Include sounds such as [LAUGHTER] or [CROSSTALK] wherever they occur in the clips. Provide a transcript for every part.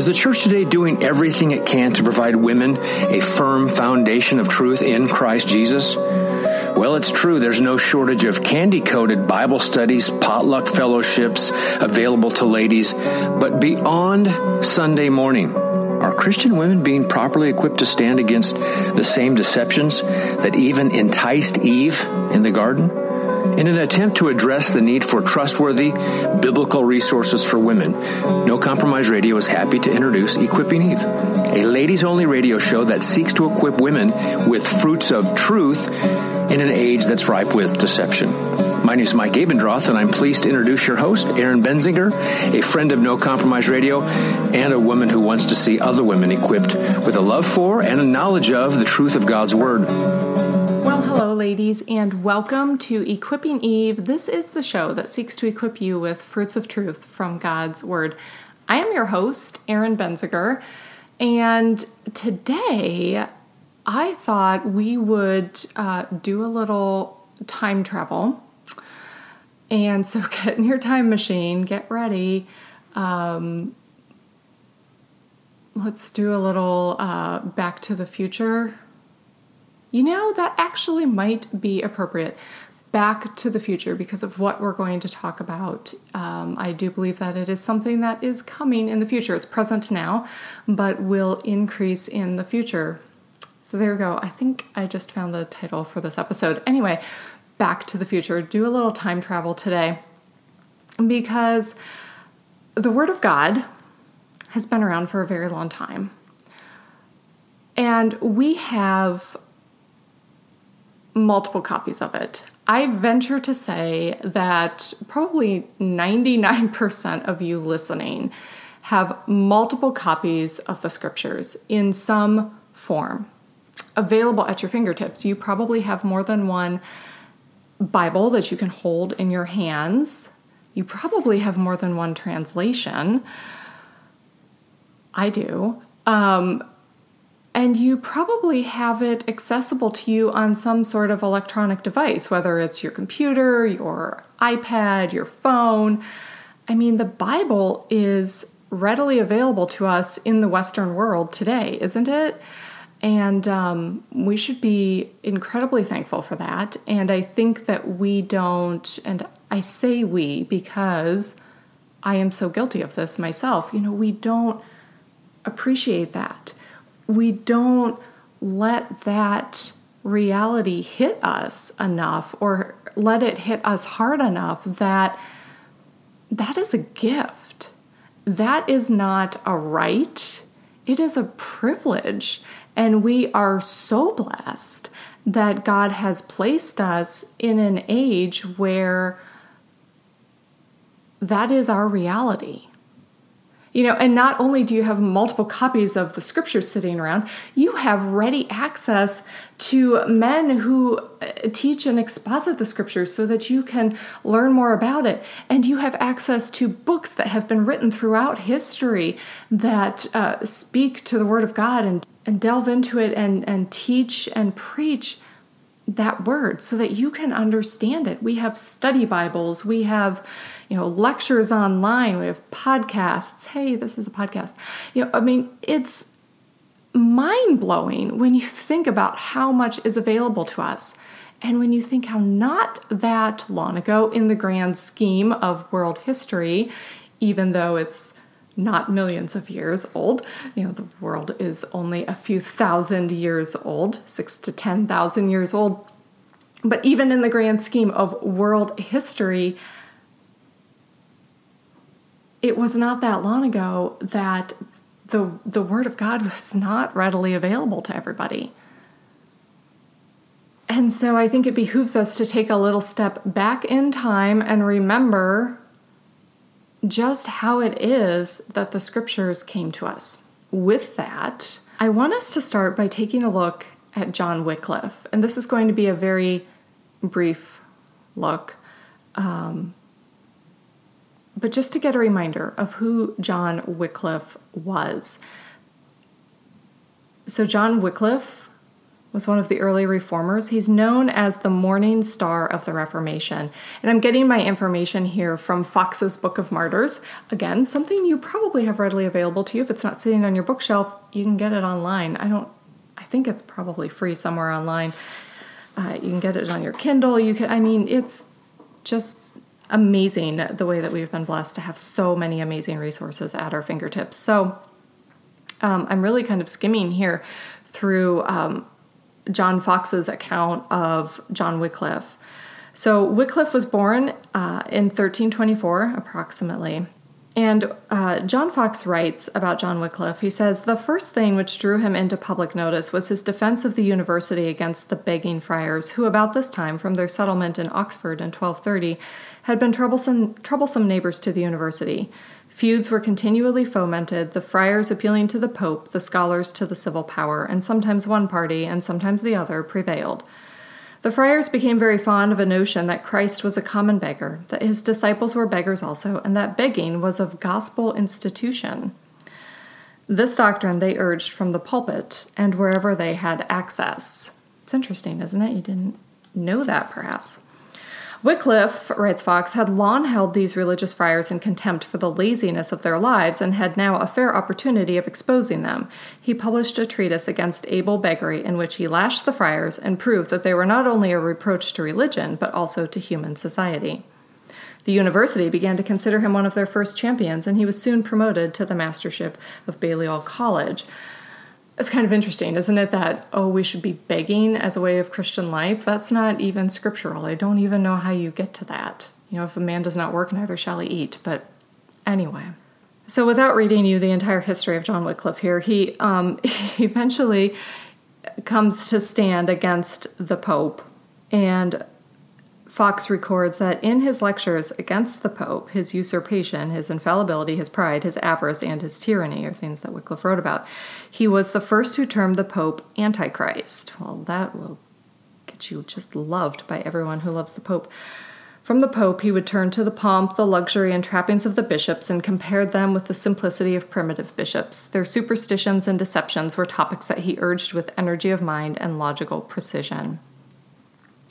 Is the church today doing everything it can to provide women a firm foundation of truth in Christ Jesus? Well, it's true. There's no shortage of candy coated Bible studies, potluck fellowships available to ladies. But beyond Sunday morning, are Christian women being properly equipped to stand against the same deceptions that even enticed Eve in the garden? In an attempt to address the need for trustworthy biblical resources for women, No Compromise Radio is happy to introduce Equipping Eve, a ladies only radio show that seeks to equip women with fruits of truth in an age that's ripe with deception. My name is Mike Abendroth, and I'm pleased to introduce your host, Erin Benziger, a friend of No Compromise Radio and a woman who wants to see other women equipped with a love for and a knowledge of the truth of God's Word. Hello, ladies, and welcome to Equipping Eve. This is the show that seeks to equip you with fruits of truth from God's Word. I am your host, Erin Benziger, and today I thought we would uh, do a little time travel. And so [LAUGHS] get in your time machine, get ready. Um, let's do a little uh, back to the future. You know, that actually might be appropriate. Back to the future because of what we're going to talk about. Um, I do believe that it is something that is coming in the future. It's present now, but will increase in the future. So there we go. I think I just found the title for this episode. Anyway, back to the future. Do a little time travel today because the Word of God has been around for a very long time. And we have multiple copies of it. I venture to say that probably 99% of you listening have multiple copies of the scriptures in some form available at your fingertips. You probably have more than one Bible that you can hold in your hands. You probably have more than one translation. I do. Um, and you probably have it accessible to you on some sort of electronic device, whether it's your computer, your iPad, your phone. I mean, the Bible is readily available to us in the Western world today, isn't it? And um, we should be incredibly thankful for that. And I think that we don't, and I say we because I am so guilty of this myself, you know, we don't appreciate that. We don't let that reality hit us enough or let it hit us hard enough that that is a gift. That is not a right. It is a privilege. And we are so blessed that God has placed us in an age where that is our reality. You know, and not only do you have multiple copies of the scriptures sitting around, you have ready access to men who uh, teach and exposit the scriptures so that you can learn more about it. And you have access to books that have been written throughout history that uh, speak to the Word of God and, and delve into it and, and teach and preach that word so that you can understand it. We have study Bibles, we have, you know, lectures online, we have podcasts. Hey, this is a podcast. You know, I mean, it's mind blowing when you think about how much is available to us. And when you think how not that long ago, in the grand scheme of world history, even though it's not millions of years old. You know, the world is only a few thousand years old, six to 10,000 years old. But even in the grand scheme of world history, it was not that long ago that the, the Word of God was not readily available to everybody. And so I think it behooves us to take a little step back in time and remember just how it is that the scriptures came to us. With that, I want us to start by taking a look at John Wycliffe. And this is going to be a very brief look. Um, but just to get a reminder of who John Wycliffe was. So, John Wycliffe was one of the early reformers. He's known as the morning star of the Reformation. And I'm getting my information here from Foxe's Book of Martyrs. Again, something you probably have readily available to you. If it's not sitting on your bookshelf, you can get it online. I don't I think it's probably free somewhere online. Uh, you can get it on your Kindle. You can I mean, it's just amazing the way that we've been blessed to have so many amazing resources at our fingertips. So um, I'm really kind of skimming here through um, John Foxe's account of John Wycliffe. So Wycliffe was born uh, in 1324, approximately. And uh, John Foxe writes about John Wycliffe. He says, The first thing which drew him into public notice was his defense of the university against the begging friars, who about this time, from their settlement in Oxford in 1230, had been troublesome, troublesome neighbors to the university. Feuds were continually fomented, the friars appealing to the Pope, the scholars to the civil power, and sometimes one party and sometimes the other prevailed. The friars became very fond of a notion that Christ was a common beggar, that his disciples were beggars also, and that begging was of gospel institution. This doctrine they urged from the pulpit and wherever they had access. It's interesting, isn't it? You didn't know that, perhaps. Wycliffe, writes Foxe, had long held these religious friars in contempt for the laziness of their lives and had now a fair opportunity of exposing them. He published a treatise against able beggary in which he lashed the friars and proved that they were not only a reproach to religion, but also to human society. The university began to consider him one of their first champions, and he was soon promoted to the mastership of Balliol College. It's kind of interesting, isn't it? That, oh, we should be begging as a way of Christian life. That's not even scriptural. I don't even know how you get to that. You know, if a man does not work, neither shall he eat. But anyway. So, without reading you the entire history of John Wycliffe here, he um, [LAUGHS] eventually comes to stand against the Pope and Foxe records that in his lectures against the Pope, his usurpation, his infallibility, his pride, his avarice, and his tyranny are things that Wycliffe wrote about. He was the first who termed the Pope Antichrist. Well, that will get you just loved by everyone who loves the Pope. From the Pope, he would turn to the pomp, the luxury, and trappings of the bishops and compared them with the simplicity of primitive bishops. Their superstitions and deceptions were topics that he urged with energy of mind and logical precision.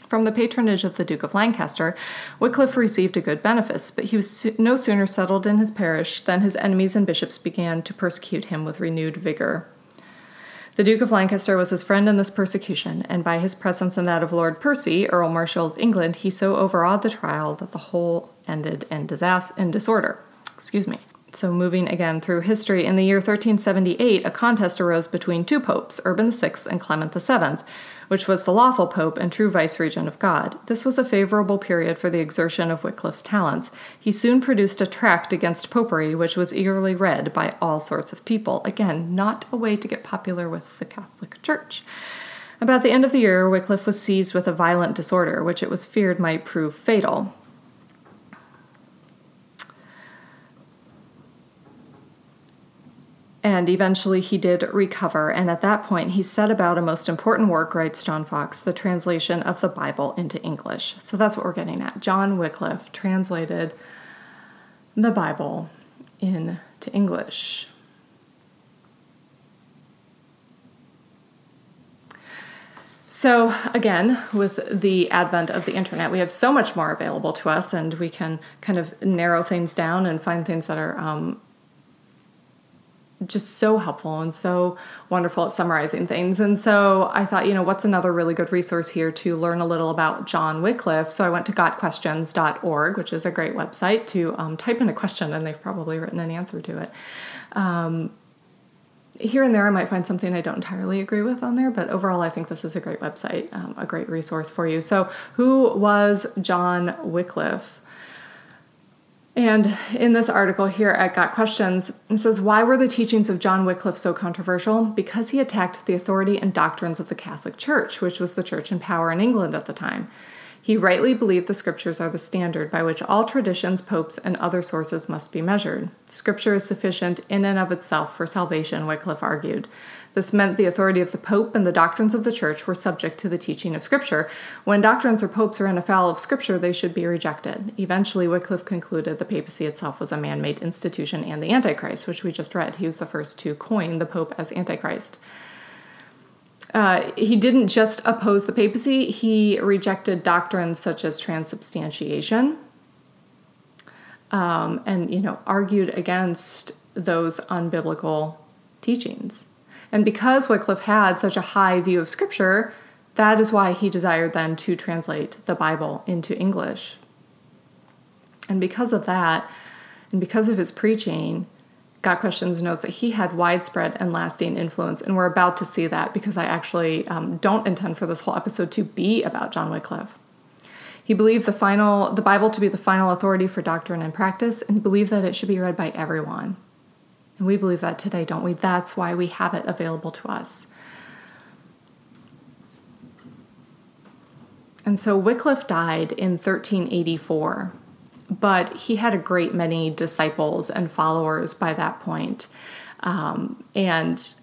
From the patronage of the Duke of Lancaster, Wycliffe received a good benefice, but he was no sooner settled in his parish than his enemies and bishops began to persecute him with renewed vigor. The Duke of Lancaster was his friend in this persecution, and by his presence and that of Lord Percy, Earl Marshal of England, he so overawed the trial that the whole ended in, disaster, in disorder. Excuse me. So, moving again through history, in the year 1378, a contest arose between two popes, Urban VI and Clement VII, which was the lawful pope and true viceregent of God. This was a favorable period for the exertion of Wycliffe's talents. He soon produced a tract against popery, which was eagerly read by all sorts of people. Again, not a way to get popular with the Catholic Church. About the end of the year, Wycliffe was seized with a violent disorder, which it was feared might prove fatal. And eventually he did recover, and at that point he set about a most important work, writes John Foxe, the translation of the Bible into English. So that's what we're getting at. John Wycliffe translated the Bible into English. So, again, with the advent of the internet, we have so much more available to us, and we can kind of narrow things down and find things that are um, just so helpful and so wonderful at summarizing things. And so I thought, you know, what's another really good resource here to learn a little about John Wycliffe? So I went to gotquestions.org, which is a great website to um, type in a question and they've probably written an answer to it. Um, here and there, I might find something I don't entirely agree with on there, but overall, I think this is a great website, um, a great resource for you. So, who was John Wycliffe? And in this article here at Got Questions, it says, Why were the teachings of John Wycliffe so controversial? Because he attacked the authority and doctrines of the Catholic Church, which was the church in power in England at the time. He rightly believed the scriptures are the standard by which all traditions, popes, and other sources must be measured. Scripture is sufficient in and of itself for salvation, Wycliffe argued. This meant the authority of the Pope and the doctrines of the Church were subject to the teaching of Scripture. When doctrines or popes are in a foul of Scripture, they should be rejected. Eventually, Wycliffe concluded the papacy itself was a man made institution and the Antichrist, which we just read. He was the first to coin the Pope as Antichrist. Uh, he didn't just oppose the papacy, he rejected doctrines such as transubstantiation um, and, you know, argued against those unbiblical teachings. And because Wycliffe had such a high view of Scripture, that is why he desired then to translate the Bible into English. And because of that, and because of his preaching, Got Questions notes that he had widespread and lasting influence, and we're about to see that because I actually um, don't intend for this whole episode to be about John Wycliffe. He believed the final, the Bible to be the final authority for doctrine and practice, and believed that it should be read by everyone. And we believe that today, don't we? That's why we have it available to us. And so Wycliffe died in 1384 but he had a great many disciples and followers by that point. Um, and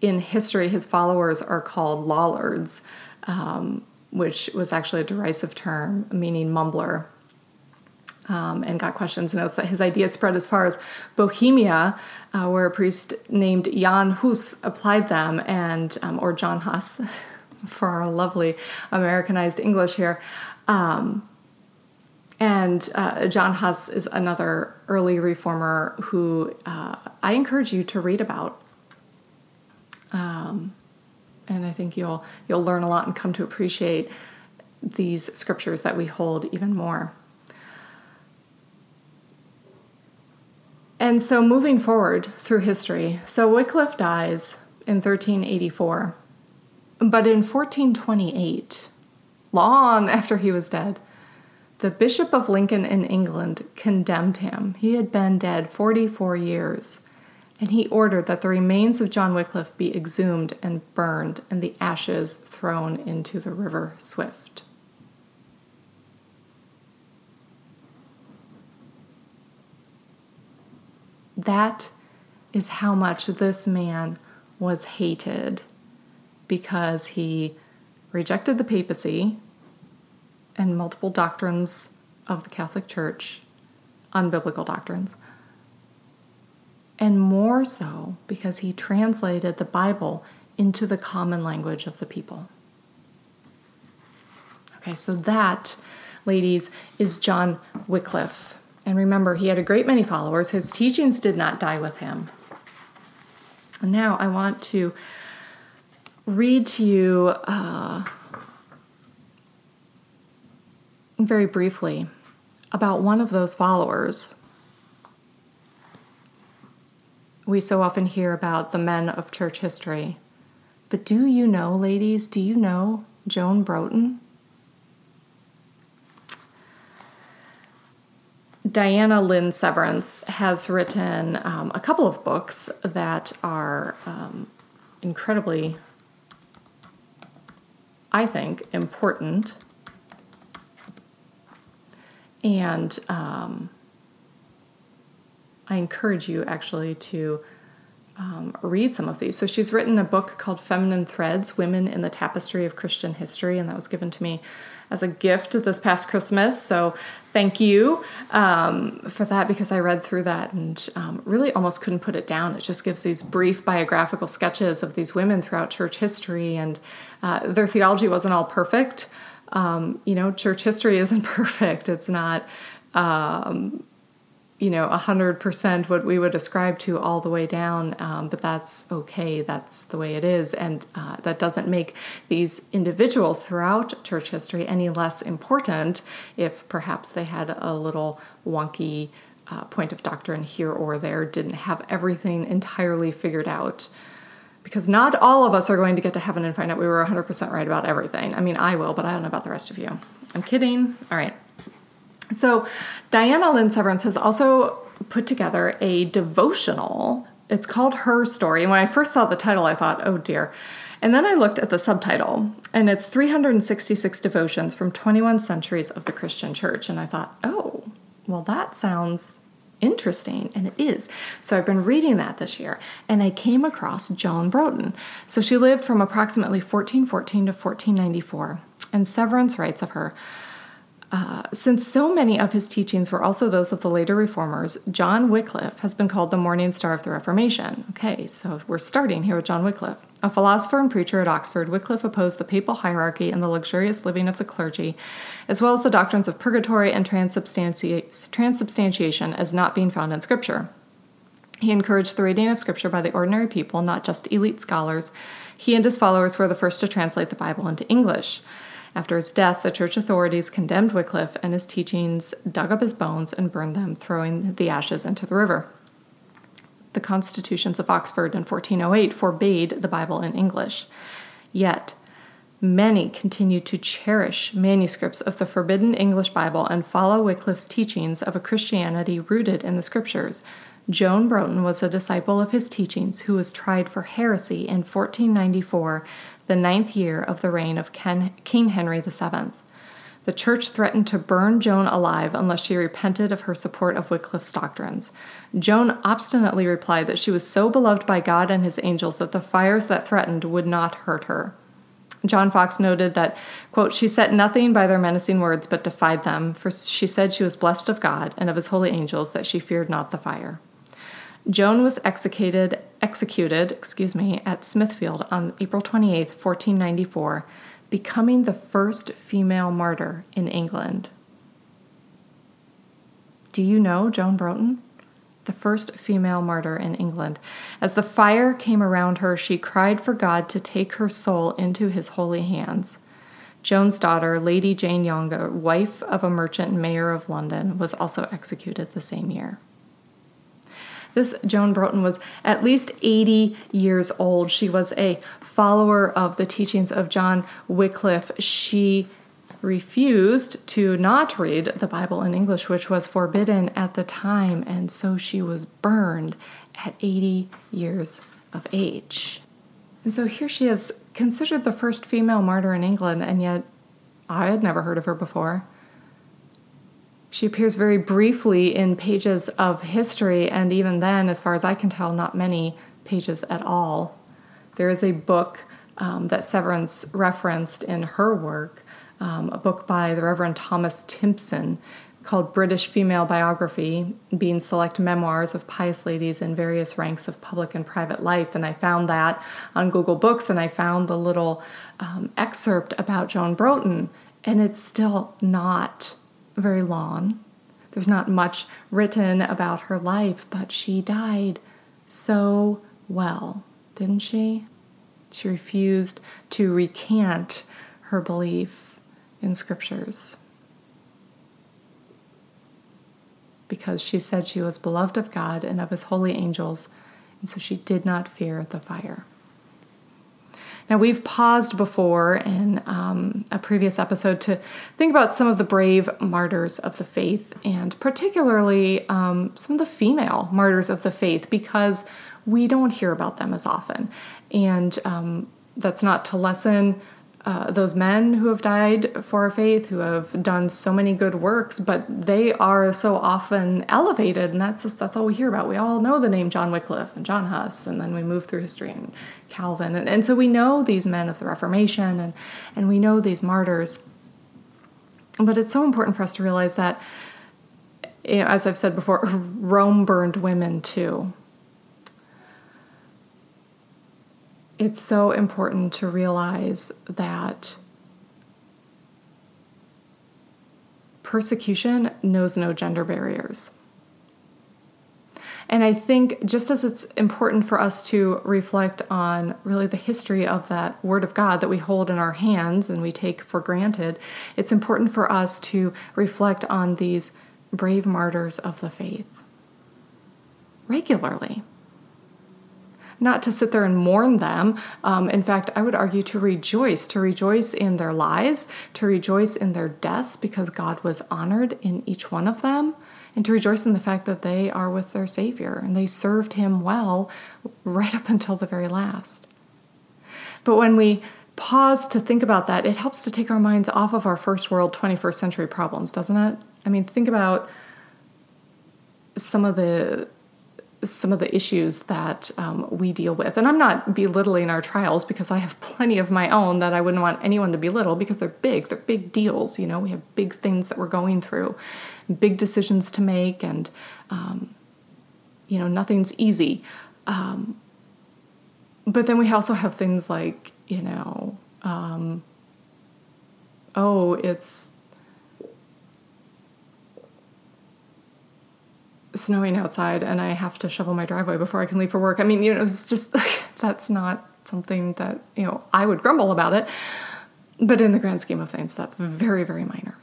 in history, his followers are called Lollards, um, which was actually a derisive term meaning mumbler. Um, and got questions and notes that his ideas spread as far as Bohemia, uh, where a priest named Jan Hus applied them, and um, or John Huss, [LAUGHS] for our lovely Americanized English here. Um, and uh, John Huss is another early reformer who uh, I encourage you to read about. Um, and I think you'll you'll learn a lot and come to appreciate these scriptures that we hold even more. And so, moving forward through history, so Wycliffe dies in 1384, but in 1428, long after he was dead, the Bishop of Lincoln in England condemned him. He had been dead 44 years, and he ordered that the remains of John Wycliffe be exhumed and burned, and the ashes thrown into the river Swift. That is how much this man was hated because he rejected the papacy and multiple doctrines of the Catholic Church, unbiblical doctrines. And more so because he translated the Bible into the common language of the people. Okay, so that, ladies, is John Wycliffe. And remember, he had a great many followers. His teachings did not die with him. And now I want to read to you uh, very briefly about one of those followers. We so often hear about the men of church history. But do you know, ladies, do you know Joan Broughton? Diana Lynn Severance has written um, a couple of books that are um, incredibly, I think, important and um, I encourage you actually to um, read some of these. So she's written a book called Feminine Threads Women in the Tapestry of Christian History, and that was given to me as a gift this past Christmas. So thank you um, for that because I read through that and um, really almost couldn't put it down. It just gives these brief biographical sketches of these women throughout church history, and uh, their theology wasn't all perfect. Um, you know, church history [LAUGHS] isn't perfect. It's not, um, you know, 100% what we would ascribe to all the way down, um, but that's okay. That's the way it is. And uh, that doesn't make these individuals throughout church history any less important if perhaps they had a little wonky uh, point of doctrine here or there, didn't have everything entirely figured out because not all of us are going to get to heaven and find out we were 100% right about everything. I mean, I will, but I don't know about the rest of you. I'm kidding. All right. So, Diana Lynn Severance has also put together a devotional. It's called Her Story. And when I first saw the title, I thought, oh dear. And then I looked at the subtitle, and it's 366 devotions from 21 centuries of the Christian church. And I thought, oh, well, that sounds interesting, and it is. So I've been reading that this year, and I came across Joan Broughton. So she lived from approximately 1414 to 1494, and Severance writes of her Uh, since so many of his teachings were also those of the later reformers, John Wycliffe has been called the morning star of the Reformation. Okay, so we're starting here with John Wycliffe. A philosopher and preacher at Oxford, Wycliffe opposed the papal hierarchy and the luxurious living of the clergy, as well as the doctrines of purgatory and transubstanti- transubstantiation as not being found in Scripture. He encouraged the reading of Scripture by the ordinary people, not just elite scholars. He and his followers were the first to translate the Bible into English. After his death, the church authorities condemned Wycliffe and his teachings, dug up his bones, and burned them, throwing the ashes into the river. The constitutions of Oxford in 1408 forbade the Bible in English. Yet, many continue to cherish manuscripts of the forbidden English Bible and follow Wycliffe's teachings of a Christianity rooted in the Scriptures. Joan Broughton was a disciple of his teachings who was tried for heresy in 1494 the ninth year of the reign of Ken, King Henry VII. The church threatened to burn Joan alive unless she repented of her support of Wycliffe's doctrines. Joan obstinately replied that she was so beloved by God and his angels that the fires that threatened would not hurt her. John Foxe noted that, quote, she set nothing by their menacing words but defied them, for she said she was blessed of God and of his holy angels, that she feared not the fire. Joan was executed, executed excuse me, at Smithfield on April 28, 1494, becoming the first female martyr in England. Do you know Joan Broughton? The first female martyr in England. As the fire came around her, she cried for God to take her soul into his holy hands. Joan's daughter, Lady Jane Yonge, wife of a merchant mayor of London, was also executed the same year. This Joan Broughton was at least 80 years old. She was a follower of the teachings of John Wycliffe. She refused to not read the Bible in English, which was forbidden at the time, and so she was burned at 80 years of age. And so here she is, considered the first female martyr in England, and yet I had never heard of her before. She appears very briefly in pages of history, and even then, as far as I can tell, not many pages at all. There is a book um, that Severance referenced in her work, um, a book by the Reverend Thomas Timpson called British Female Biography, being select memoirs of pious ladies in various ranks of public and private life. And I found that on Google Books, and I found the little um, excerpt about Joan Broughton, and it's still not very long. There's not much written about her life, but she died so well, didn't she? She refused to recant her belief in scriptures because she said she was beloved of God and of his holy angels, and so she did not fear the fire. Now, we've paused before in um, a previous episode to think about some of the brave martyrs of the faith, and particularly um, some of the female martyrs of the faith, because we don't hear about them as often. And um, that's not to lessen uh, those men who have died for our faith, who have done so many good works, but they are so often elevated, and that's just, that's all we hear about. We all know the name John Wycliffe and John Huss, and then we move through history and Calvin, and, and so we know these men of the Reformation, and and we know these martyrs. But it's so important for us to realize that, you know, as I've said before, [LAUGHS] Rome burned women too. It's so important to realize that persecution knows no gender barriers. And I think just as it's important for us to reflect on really the history of that Word of God that we hold in our hands and we take for granted, it's important for us to reflect on these brave martyrs of the faith regularly not to sit there and mourn them. Um, in fact, I would argue to rejoice, to rejoice in their lives, to rejoice in their deaths because God was honored in each one of them, and to rejoice in the fact that they are with their Savior and they served Him well right up until the very last. But when we pause to think about that, it helps to take our minds off of our first world 21st century problems, doesn't it? I mean, think about some of the some of the issues that um, we deal with. And I'm not belittling our trials because I have [LAUGHS] plenty of my own that I wouldn't want anyone to belittle because they're big. They're big deals. You know, we have big things that we're going through, big decisions to make, and, um, you know, nothing's easy. Um, but then we also have things like, you know, um, oh, it's snowing outside and I have to shovel my driveway before I can leave for work. I mean, you know, it's just [LAUGHS] that's not something that, you know, I would grumble about it. But in the grand scheme of things, that's very, very minor.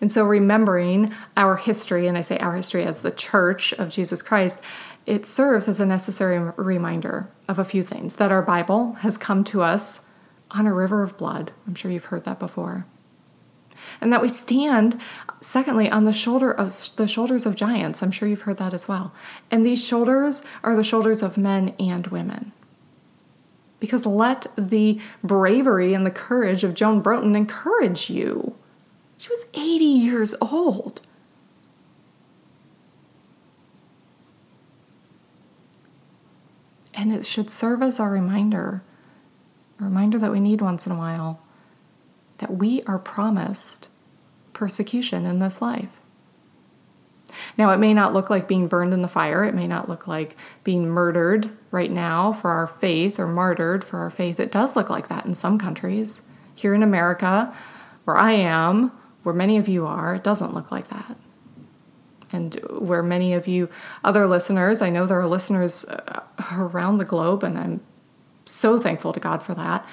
And so remembering our history, and I say our history as the church of Jesus Christ, it serves as a necessary reminder of a few things that our Bible has come to us on a river of blood. I'm sure you've heard that before and that we stand secondly on the shoulder of the shoulders of giants. I'm sure you've heard that as well. And these shoulders are the shoulders of men and women. Because let the bravery and the courage of joan broughton encourage you. She was 80 years old. And it should serve as our reminder a reminder that we need once in a while that we are promised persecution in this life. Now, it may not look like being burned in the fire. It may not look like being murdered right now for our faith or martyred for our faith. It does look like that in some countries. Here in America, where I am, where many of you are, it doesn't look like that. And where many of you other listeners, I know there are listeners uh, around the globe, and I'm so thankful to God for that.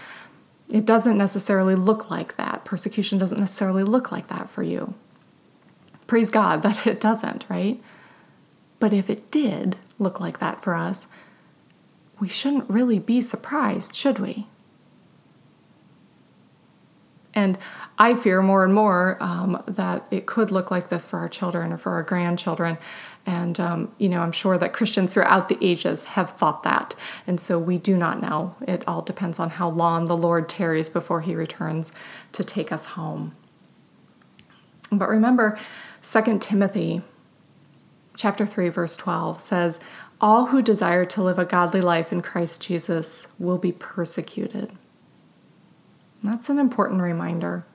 It doesn't necessarily look like that. Persecution doesn't necessarily look like that for you. Praise God [LAUGHS] that it doesn't, right? But if it did look like that for us, we shouldn't really be surprised, should we? And I fear more and more um, that it could look like this for our children or for our grandchildren. And, um, you know, I'm sure that Christians throughout the ages have thought that. And so we do not know. It all depends on how long the Lord tarries before he returns to take us home. But remember, 2 Timothy chapter 3 verse 12 says, "All who desire to live a godly life in Christ Jesus will be persecuted." That's an important reminder.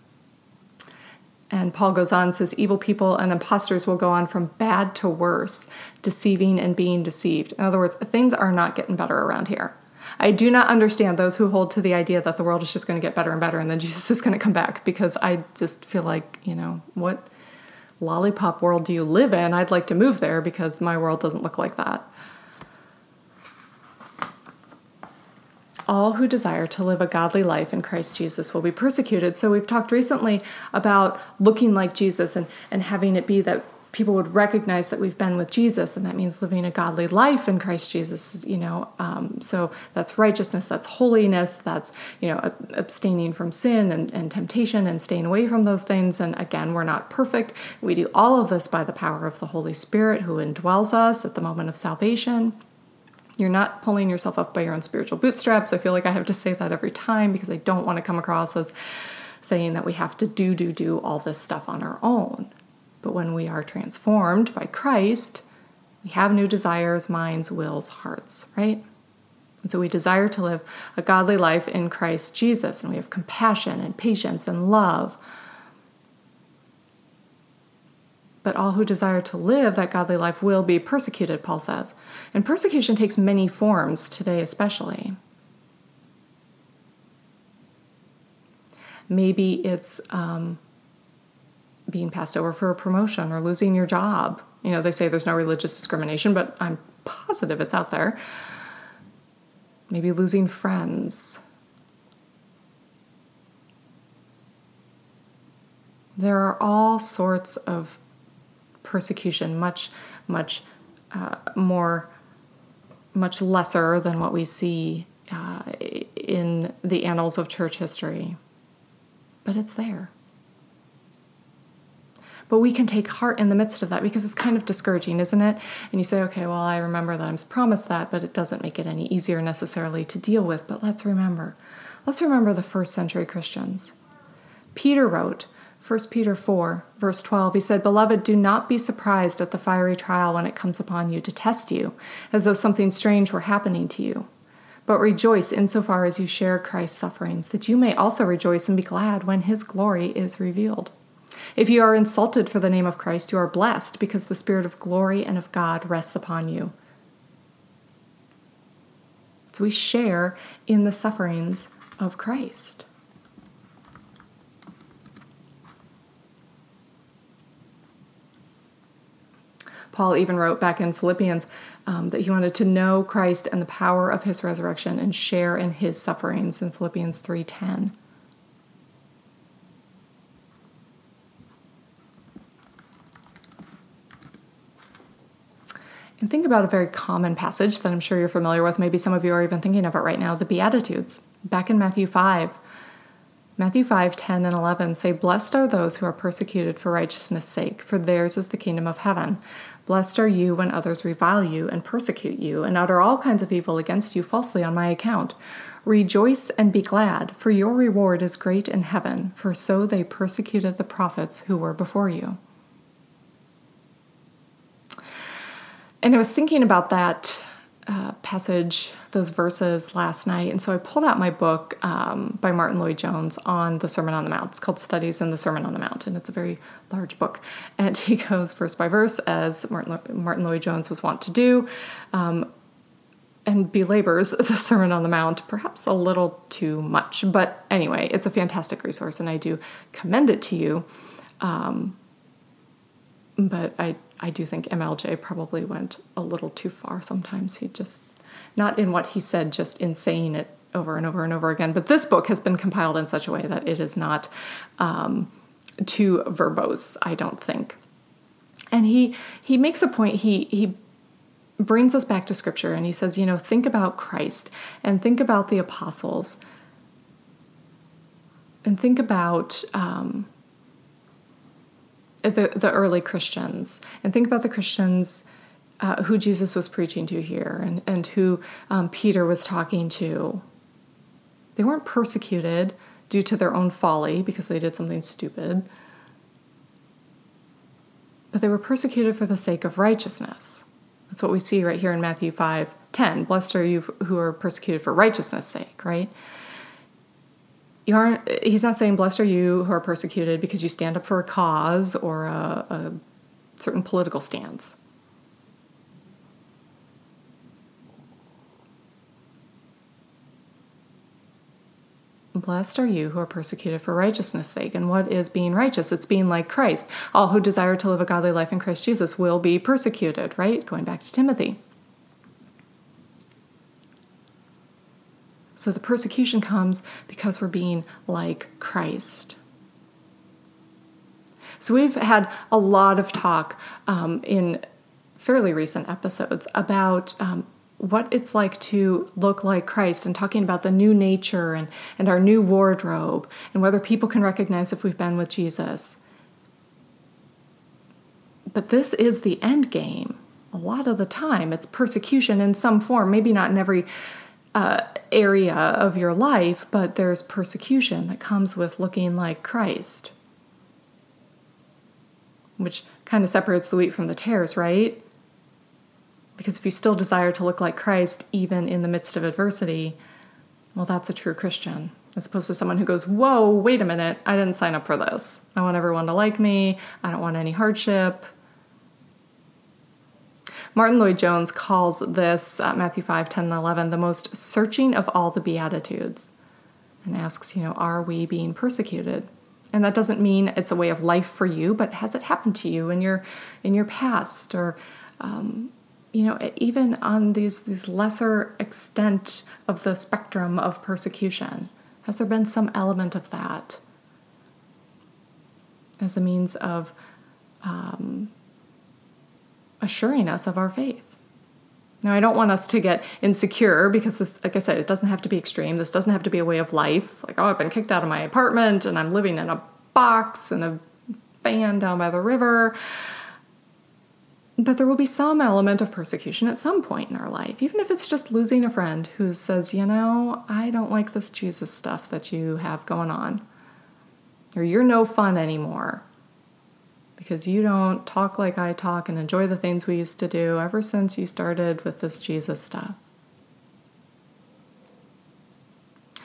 And Paul goes on says evil people and imposters will go on from bad to worse, deceiving and being deceived. In other words, things are not getting better around here. I do not understand those who hold to the idea that the world is just going to get better and better and then Jesus is going to come back because I just feel like, you know, what lollipop world do you live in? I'd like to move there because my world doesn't look like that. All who desire to live a godly life in Christ Jesus will be persecuted. So we've talked recently about looking like Jesus and, and having it be that people would recognize that we've been with Jesus, and that means living a godly life in Christ Jesus. You know, um, so that's righteousness, that's holiness, that's you know abstaining from sin and, and temptation and staying away from those things. And again, we're not perfect. We do all of this by the power of the Holy Spirit who indwells us at the moment of salvation. You're not pulling yourself up by your own spiritual bootstraps. I feel like I have to say that every time because I don't want to come across as saying that we have to do, do, do all this stuff on our own. But when we are transformed by Christ, we have new desires, minds, wills, hearts, right? And so we desire to live a godly life in Christ Jesus, and we have compassion and patience and love But all who desire to live that godly life will be persecuted, Paul says. And persecution takes many forms today, especially. Maybe it's um, being passed over for a promotion or losing your job. You know, they say there's no religious discrimination, but I'm positive it's out there. Maybe losing friends. There are all sorts of persecution much, much uh, more, much lesser than what we see uh, in the annals of church history. But it's there. But we can take heart in the midst of that because it's kind of discouraging, isn't it? And you say, okay, well, I remember that I'm promised that, but it doesn't make it any easier necessarily to deal with. But let's remember. Let's remember the first century Christians. Peter wrote, 1 Peter 4, verse 12, he said, Beloved, do not be surprised at the fiery trial when it comes upon you to test you, as though something strange were happening to you. But rejoice insofar as you share Christ's sufferings, that you may also rejoice and be glad when his glory is revealed. If you are insulted for the name of Christ, you are blessed because the Spirit of glory and of God rests upon you. So we share in the sufferings of Christ. Paul even wrote back in Philippians um, that he wanted to know Christ and the power of his resurrection and share in his sufferings in Philippians 3:10. And think about a very common passage that I'm sure you're familiar with. Maybe some of you are even thinking of it right now the Beatitudes. Back in Matthew 5, Matthew 5, 10 and 11 say, Blessed are those who are persecuted for righteousness' sake, for theirs is the kingdom of heaven. Blessed are you when others revile you and persecute you and utter all kinds of evil against you falsely on my account. Rejoice and be glad, for your reward is great in heaven, for so they persecuted the prophets who were before you. And I was thinking about that uh, passage, those verses last night. And so I pulled out my book um, by Martyn Lloyd-Jones on the Sermon on the Mount. It's called Studies in the Sermon on the Mount, and it's a very large book. And he [LAUGHS] goes verse by verse, as Martin, Martyn Lloyd-Jones was wont to do, um, and belabors [LAUGHS] the Sermon on the Mount perhaps a little too much. But anyway, it's a fantastic resource, and I do commend it to you. Um, but I I do think MLJ probably went a little too far sometimes. He just, not in what he said, just in saying it over and over and over again. But this book has been compiled in such a way that it is not um, too verbose, I don't think. And he he makes a point. He he brings us back to scripture and he says, you know, think about Christ and think about the apostles and think about um, the, the early Christians and think about the Christians uh, who Jesus was preaching to here and, and who um, Peter was talking to. They weren't persecuted due to their own folly because they did something stupid, but they were persecuted for the sake of righteousness. That's what we see right here in Matthew 5 10. Blessed are you who are persecuted for righteousness' sake, right? You aren't he's not saying blessed are you who are persecuted because you stand up for a cause or a, a certain political stance Blessed are you who are persecuted for righteousness' sake. And what is being righteous? It's being like Christ. All who desire to live a godly life in Christ Jesus will be persecuted, right? Going back to Timothy. So the persecution comes because we're being like Christ. So we've had a lot of talk um, in fairly recent episodes about um, what it's like to look like Christ and talking about the new nature and, and our new wardrobe and whether people can recognize if we've been with Jesus. But this is the end game. A lot of the time, it's persecution in some form, maybe not in every uh, area of your life, but there's persecution that comes with looking like Christ, which kind of separates the wheat from the tares, right? Because if you still desire to look like Christ, even in the midst of adversity, well, that's a true Christian, as opposed to someone who goes, Whoa, wait a minute, I didn't sign up for this. I want everyone to like me, I don't want any hardship. Martyn Lloyd-Jones calls this, uh, Matthew 5, 10, and 11, the most searching of all the Beatitudes and asks, you know, are we being persecuted? And that doesn't mean it's a way of life for you, but has it happened to you in your in your past or um, you know, even on these these lesser extent of the spectrum of persecution, has there been some element of that as a means of um, assuring us of our faith. Now, I don't want us to get insecure because this, like I said, it doesn't have to be extreme. This doesn't have to be a way of life. Like, oh, I've been kicked out of my apartment and I'm living in a box and a van down by the river. But there will be some element of persecution at some point in our life, even if it's just losing a friend who says, you know, I don't like this Jesus stuff that you have going on. or you're no fun anymore because you don't talk like I talk and enjoy the things we used to do ever since you started with this Jesus stuff.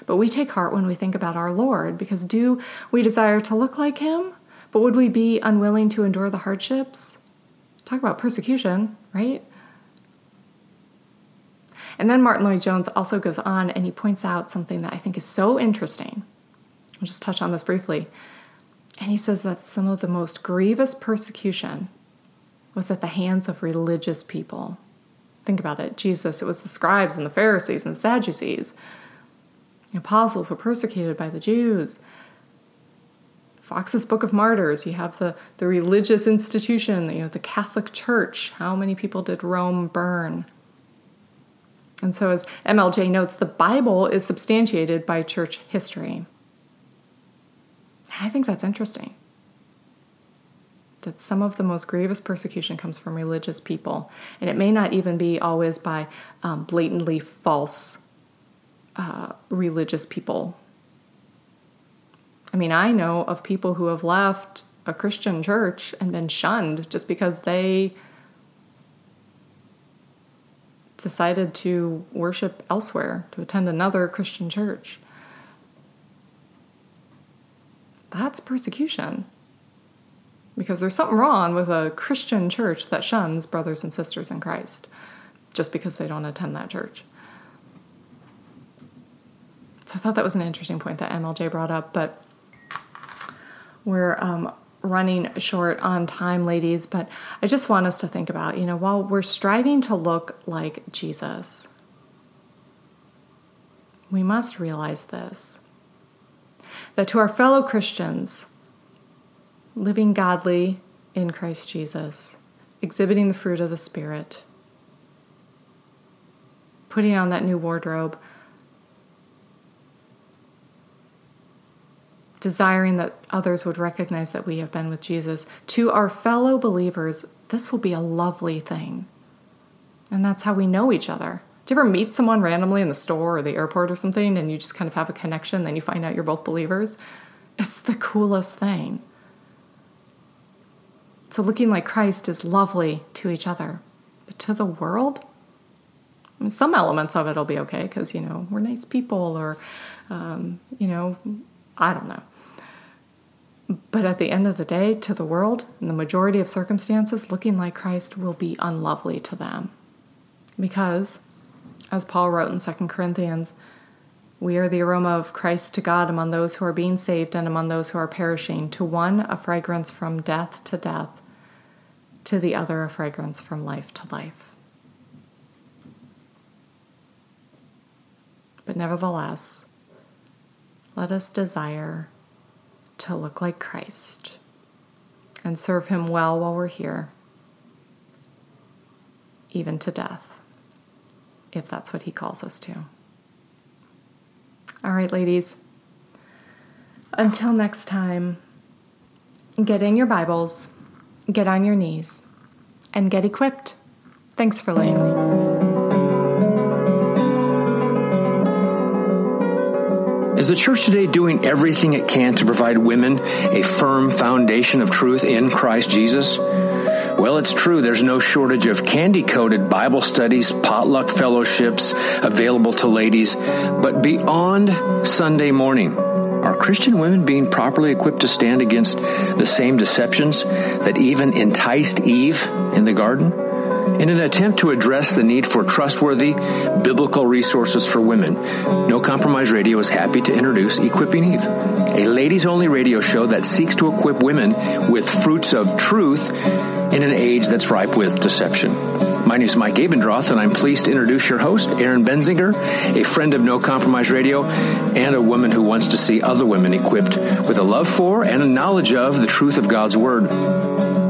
But we take heart when we think about our Lord because do we desire to look like Him? But would we be unwilling to endure the hardships? Talk about persecution, right? And then Martyn Lloyd-Jones also goes on and he points out something that I think is so interesting. I'll just touch on this briefly. And he says that some of the most grievous persecution was at the hands of religious people. Think about it Jesus, it was the scribes and the Pharisees and the Sadducees. The apostles were persecuted by the Jews. Foxe's Book of Martyrs, you have the, the religious institution, you know, the Catholic Church. How many people did Rome burn? And so, as MLJ notes, the Bible is substantiated by church history. I think that's interesting. That some of the most grievous persecution comes from religious people. And it may not even be always by um, blatantly false uh, religious people. I mean, I know of people who have left a Christian church and been shunned just because they decided to worship elsewhere, to attend another Christian church. That's persecution. Because there's something wrong with a Christian church that shuns brothers and sisters in Christ just because they don't attend that church. So I thought that was an interesting point that MLJ brought up, but we're um, running short on time, ladies. But I just want us to think about, you know, while we're striving to look like Jesus, we must realize this that to our fellow Christians, living godly in Christ Jesus, exhibiting the fruit of the Spirit, putting on that new wardrobe, desiring that others would recognize that we have been with Jesus, to our fellow believers, this will be a lovely thing. And that's how we know each other. Do you ever meet someone randomly in the store or the airport or something and you just kind of have a connection, then you find out you're both believers? It's the coolest thing. So, looking like Christ is lovely to each other, but to the world, I mean, some elements of it will be okay because, you know, we're nice people or, um, you know, I don't know. But at the end of the day, to the world, in the majority of circumstances, looking like Christ will be unlovely to them. Because as Paul wrote in 2 Corinthians, we are the aroma of Christ to God among those who are being saved and among those who are perishing. To one, a fragrance from death to death, to the other, a fragrance from life to life. But nevertheless, let us desire to look like Christ and serve Him well while we're here, even to death if that's what He calls us to. All right, ladies. Until next time, get in your Bibles, get on your knees, and get equipped. Thanks for listening. Is the church today doing everything it can to provide women a firm foundation of truth in Christ Jesus? Well, it's true. There's no shortage of candy coated Bible studies, potluck fellowships available to ladies. But beyond Sunday morning, are Christian women being properly equipped to stand against the same deceptions that even enticed Eve in the garden? In an attempt to address the need for trustworthy biblical resources for women, No Compromise Radio is happy to introduce Equipping Eve, a ladies only radio show that seeks to equip women with fruits of truth in an age that's ripe with deception. My name is Mike Abendroth, and I'm pleased to introduce your host, Erin Benziger, a friend of No Compromise Radio, and a woman who wants to see other women equipped with a love for and a knowledge of the truth of God's Word.